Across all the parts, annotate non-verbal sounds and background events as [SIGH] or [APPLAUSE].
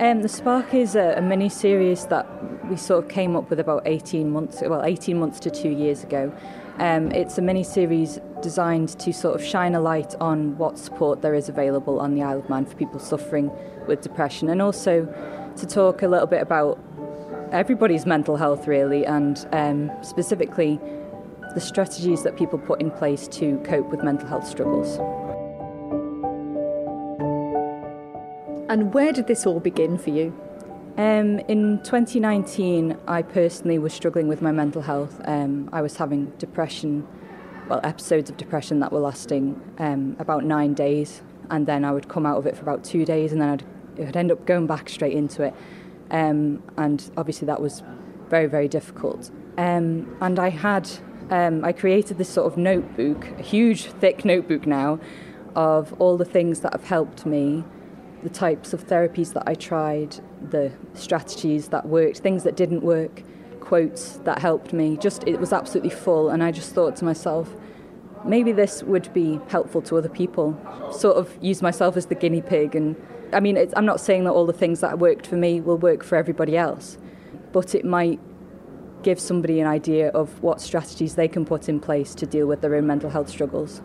Um, the Spark is a, a mini series that we sort of came up with about 18 months, well, 18 months to two years ago. Um, it's a mini series designed to sort of shine a light on what support there is available on the Isle of Man for people suffering with depression, and also to talk a little bit about everybody's mental health, really, and um, specifically the strategies that people put in place to cope with mental health struggles. And where did this all begin for you? Um, in 2019, I personally was struggling with my mental health. Um, I was having depression, well, episodes of depression that were lasting um, about nine days, and then I would come out of it for about two days, and then I'd, I'd end up going back straight into it. Um, and obviously, that was very, very difficult. Um, and I had, um, I created this sort of notebook, a huge, thick notebook now, of all the things that have helped me the types of therapies that I tried, the strategies that worked, things that didn't work, quotes that helped me. Just it was absolutely full, and I just thought to myself, maybe this would be helpful to other people. Sort of use myself as the guinea pig, and I mean, I'm not saying that all the things that worked for me will work for everybody else, but it might give somebody an idea of what strategies they can put in place to deal with their own mental health struggles.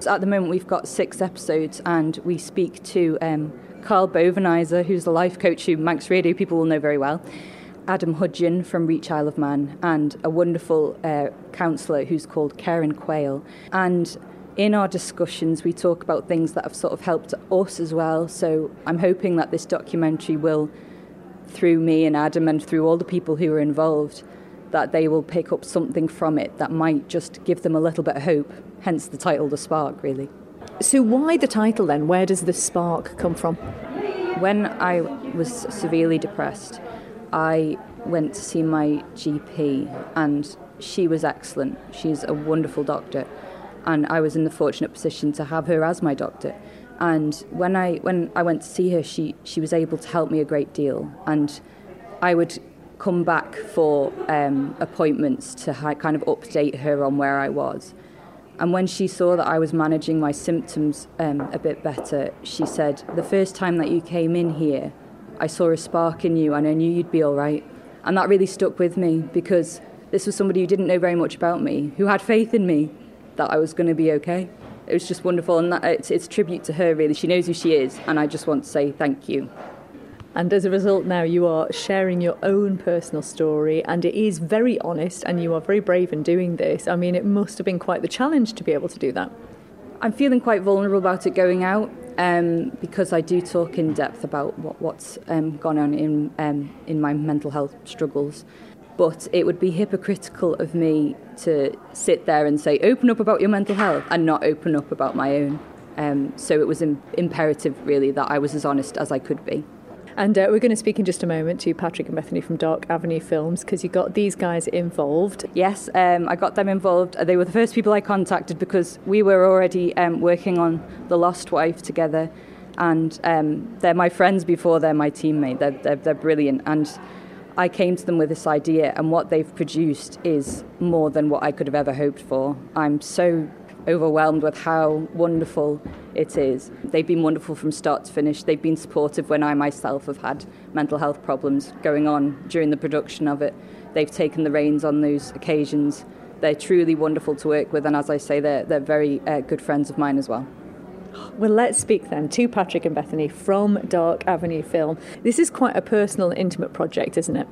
So at the moment, we've got six episodes, and we speak to um, Carl Bovenizer, who's the life coach who Manx Radio people will know very well, Adam Hudgeon from Reach Isle of Man, and a wonderful uh, counsellor who's called Karen Quayle. And in our discussions, we talk about things that have sort of helped us as well. So I'm hoping that this documentary will, through me and Adam and through all the people who are involved, that they will pick up something from it that might just give them a little bit of hope, hence the title, The Spark, really. So, why the title then? Where does the spark come from? When I was severely depressed, I went to see my GP, and she was excellent. She's a wonderful doctor, and I was in the fortunate position to have her as my doctor. And when I when I went to see her, she she was able to help me a great deal, and I would come back for um, appointments to kind of update her on where I was. And when she saw that I was managing my symptoms um, a bit better, she said, The first time that you came in here, I saw a spark in you and I knew you'd be all right. And that really stuck with me because this was somebody who didn't know very much about me, who had faith in me that I was going to be okay. It was just wonderful, and that, it's, it's a tribute to her, really. She knows who she is, and I just want to say thank you. And as a result, now you are sharing your own personal story, and it is very honest, and you are very brave in doing this. I mean, it must have been quite the challenge to be able to do that. I'm feeling quite vulnerable about it going out um, because I do talk in depth about what, what's um, gone on in, um, in my mental health struggles. But it would be hypocritical of me to sit there and say, open up about your mental health, and not open up about my own. Um, so it was Im- imperative, really, that I was as honest as I could be. And uh, we're going to speak in just a moment to Patrick and Bethany from Dark Avenue Films because you got these guys involved. Yes, um, I got them involved. They were the first people I contacted because we were already um, working on The Lost Wife together. And um, they're my friends before they're my teammate. They're, they're, they're brilliant. And I came to them with this idea, and what they've produced is more than what I could have ever hoped for. I'm so overwhelmed with how wonderful it is. They've been wonderful from start to finish. They've been supportive when I myself have had mental health problems going on during the production of it. They've taken the reins on those occasions. They're truly wonderful to work with, and as I say, they're, they're very uh, good friends of mine as well. Well, let's speak then to Patrick and Bethany from Dark Avenue Film. This is quite a personal, intimate project, isn't it?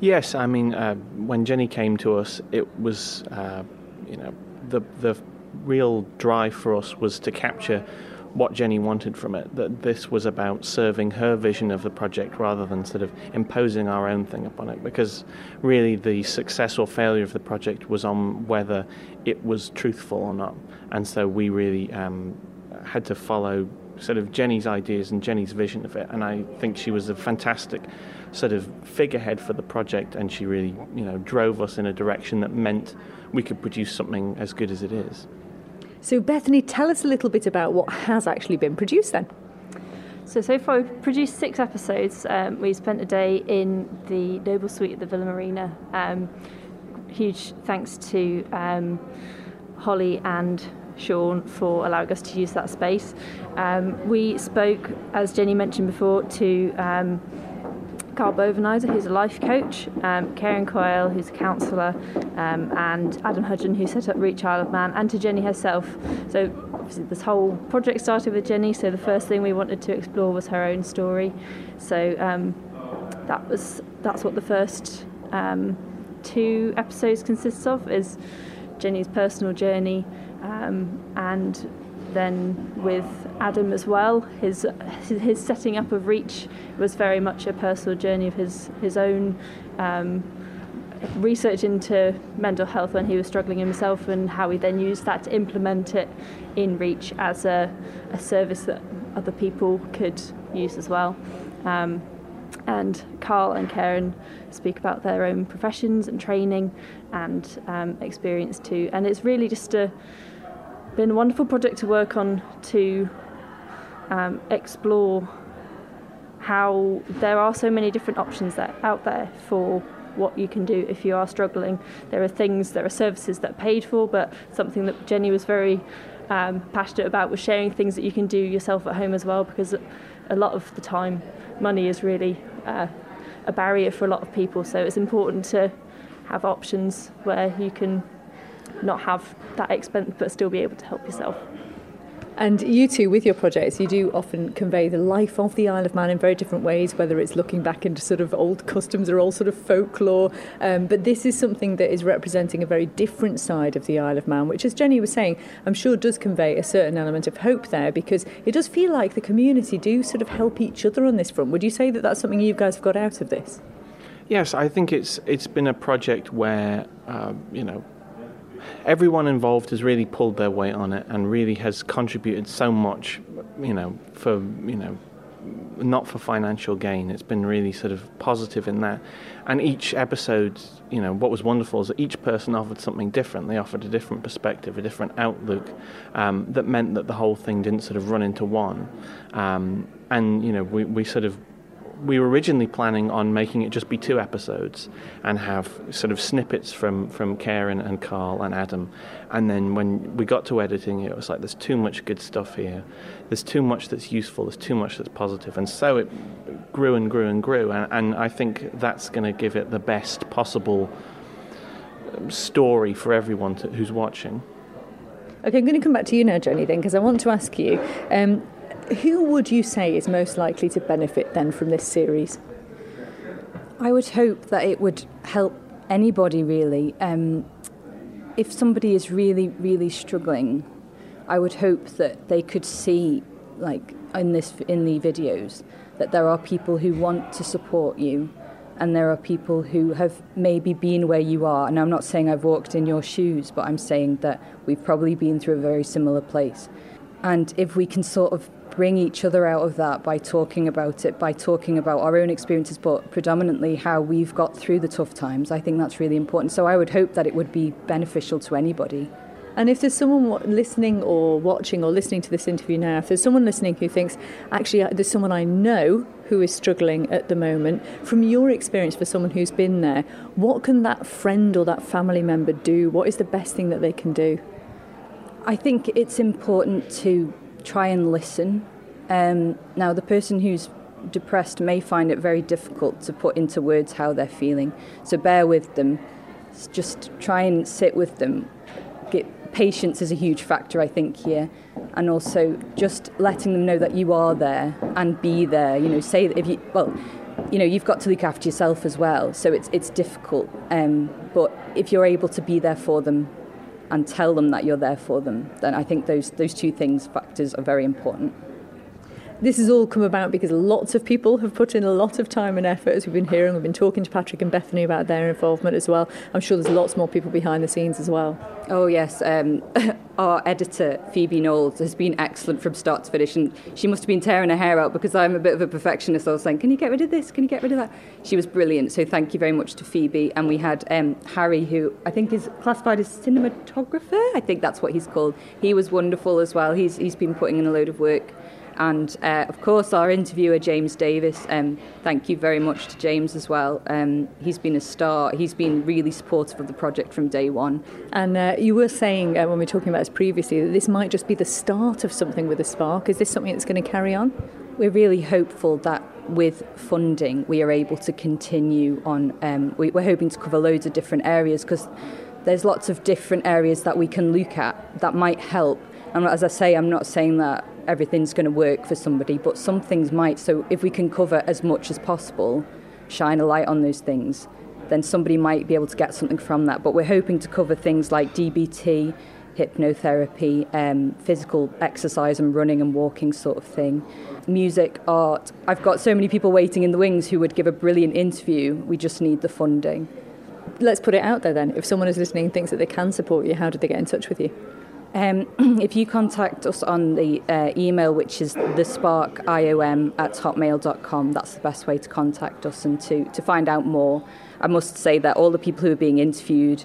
Yes, I mean, uh, when Jenny came to us, it was, uh, you know, the the real drive for us was to capture what Jenny wanted from it. That this was about serving her vision of the project rather than sort of imposing our own thing upon it. Because really, the success or failure of the project was on whether it was truthful or not. And so we really um, had to follow sort of Jenny's ideas and Jenny's vision of it. And I think she was a fantastic sort of figurehead for the project, and she really, you know, drove us in a direction that meant we could produce something as good as it is. So, Bethany, tell us a little bit about what has actually been produced then. So, so far we've produced six episodes. Um, we spent a day in the Noble Suite at the Villa Marina. Um, huge thanks to um, Holly and Sean, for allowing us to use that space. Um, we spoke, as Jenny mentioned before, to um, Carl Bovenizer, who's a life coach, um, Karen Coyle, who's a counsellor, um, and Adam Hudgen, who set up Reach Isle of Man, and to Jenny herself. So, obviously, this whole project started with Jenny, so the first thing we wanted to explore was her own story. So, um, that was that's what the first um, two episodes consists of is Jenny's personal journey um, and then with Adam as well his his setting up of Reach was very much a personal journey of his his own um, research into mental health when he was struggling himself and how he then used that to implement it in Reach as a, a service that other people could use as well. Um, and Carl and Karen speak about their own professions and training and um, experience too. And it's really just a, been a wonderful project to work on to um, explore how there are so many different options that out there for what you can do if you are struggling. There are things, there are services that are paid for, but something that Jenny was very um, passionate about was sharing things that you can do yourself at home as well, because a lot of the time money is really uh, a barrier for a lot of people. So it's important to have options where you can not have that expense but still be able to help yourself. And you too, with your projects, you do often convey the life of the Isle of Man in very different ways, whether it's looking back into sort of old customs or old sort of folklore. Um, but this is something that is representing a very different side of the Isle of Man, which, as Jenny was saying, I'm sure does convey a certain element of hope there because it does feel like the community do sort of help each other on this front. Would you say that that's something you guys have got out of this? Yes, I think it's it's been a project where uh, you know everyone involved has really pulled their weight on it and really has contributed so much, you know, for, you know, not for financial gain. It's been really sort of positive in that. And each episode, you know, what was wonderful is that each person offered something different. They offered a different perspective, a different outlook um, that meant that the whole thing didn't sort of run into one. Um, and, you know, we, we sort of we were originally planning on making it just be two episodes and have sort of snippets from, from Karen and Carl and Adam. And then when we got to editing it, was like, there's too much good stuff here. There's too much that's useful. There's too much that's positive. And so it grew and grew and grew. And, and I think that's going to give it the best possible story for everyone to, who's watching. Okay, I'm going to come back to you now, Jenny, then, because I want to ask you. Um, who would you say is most likely to benefit then from this series? I would hope that it would help anybody really. Um, if somebody is really, really struggling, I would hope that they could see, like in this in the videos, that there are people who want to support you, and there are people who have maybe been where you are. And I'm not saying I've walked in your shoes, but I'm saying that we've probably been through a very similar place. And if we can sort of bring each other out of that by talking about it, by talking about our own experiences, but predominantly how we've got through the tough times. I think that's really important. So I would hope that it would be beneficial to anybody. And if there's someone listening or watching or listening to this interview now, if there's someone listening who thinks, actually, there's someone I know who is struggling at the moment, from your experience for someone who's been there, what can that friend or that family member do? What is the best thing that they can do? I think it's important to try and listen. Um, now, the person who's depressed may find it very difficult to put into words how they're feeling, so bear with them. Just try and sit with them. Get, patience is a huge factor, I think, here, and also just letting them know that you are there and be there. You know, say if you well, you know, you've got to look after yourself as well, so it's it's difficult. Um, but if you're able to be there for them and tell them that you're there for them, then I think those, those two things, factors, are very important. This has all come about because lots of people have put in a lot of time and effort, as we've been hearing. We've been talking to Patrick and Bethany about their involvement as well. I'm sure there's lots more people behind the scenes as well. Oh, yes. Um, [LAUGHS] our editor, Phoebe Knowles, has been excellent from start to finish, and she must have been tearing her hair out because I'm a bit of a perfectionist. I was saying, Can you get rid of this? Can you get rid of that? She was brilliant, so thank you very much to Phoebe. And we had um, Harry, who I think is classified as cinematographer. I think that's what he's called. He was wonderful as well. He's, he's been putting in a load of work And uh, of course, our interviewer, James Davis. Um, thank you very much to James as well. Um, he's been a star. He's been really supportive of the project from day one. And uh, you were saying uh, when we were talking about this previously that this might just be the start of something with a spark. Is this something that's going to carry on? We're really hopeful that with funding, we are able to continue on. Um, we, we're hoping to cover loads of different areas because there's lots of different areas that we can look at that might help. And as I say, I'm not saying that everything's going to work for somebody, but some things might. So if we can cover as much as possible, shine a light on those things, then somebody might be able to get something from that. But we're hoping to cover things like DBT, hypnotherapy, um, physical exercise and running and walking sort of thing, music, art. I've got so many people waiting in the wings who would give a brilliant interview. We just need the funding. Let's put it out there then. If someone is listening thinks that they can support you, how do they get in touch with you? Um, [CLEARS THROAT] if you contact us on the uh, email, which is thesparkiom at hotmail.com, that's the best way to contact us and to, to find out more. I must say that all the people who are being interviewed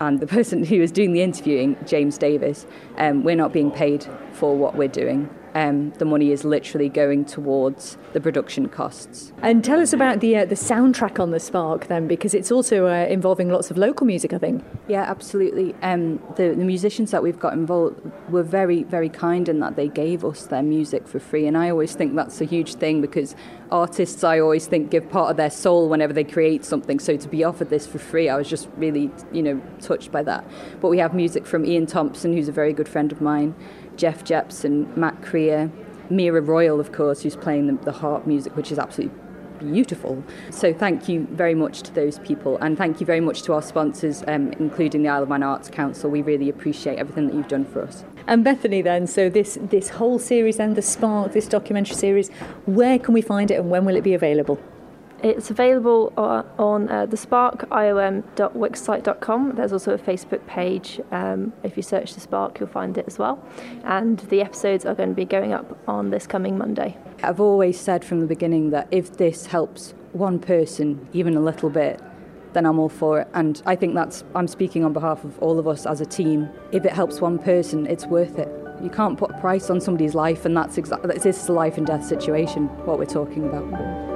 and the [LAUGHS] person who is doing the interviewing, James Davis, um, we're not being paid for what we're doing. Um, the money is literally going towards the production costs. And tell us about the uh, the soundtrack on the Spark then, because it's also uh, involving lots of local music, I think. Yeah, absolutely. Um, the, the musicians that we've got involved were very, very kind in that they gave us their music for free, and I always think that's a huge thing because artists, I always think, give part of their soul whenever they create something. So to be offered this for free, I was just really, you know, touched by that. But we have music from Ian Thompson, who's a very good friend of mine. Jeff Jepson, Matt Creer, Mera Royle, of course, who's playing the, the harp music, which is absolutely beautiful. So thank you very much to those people, and thank you very much to our sponsors, um, including the Isle of Man Arts Council. We really appreciate everything that you've done for us. And Bethany, then, so this this whole series and the Spark, this documentary series, where can we find it, and when will it be available? It's available on uh, the sparkiom.wixsite.com. There's also a Facebook page. Um, if you search the Spark, you'll find it as well. And the episodes are going to be going up on this coming Monday. I've always said from the beginning that if this helps one person, even a little bit, then I'm all for it. And I think that's, I'm speaking on behalf of all of us as a team. If it helps one person, it's worth it. You can't put a price on somebody's life, and that's exactly, this is a life and death situation, what we're talking about.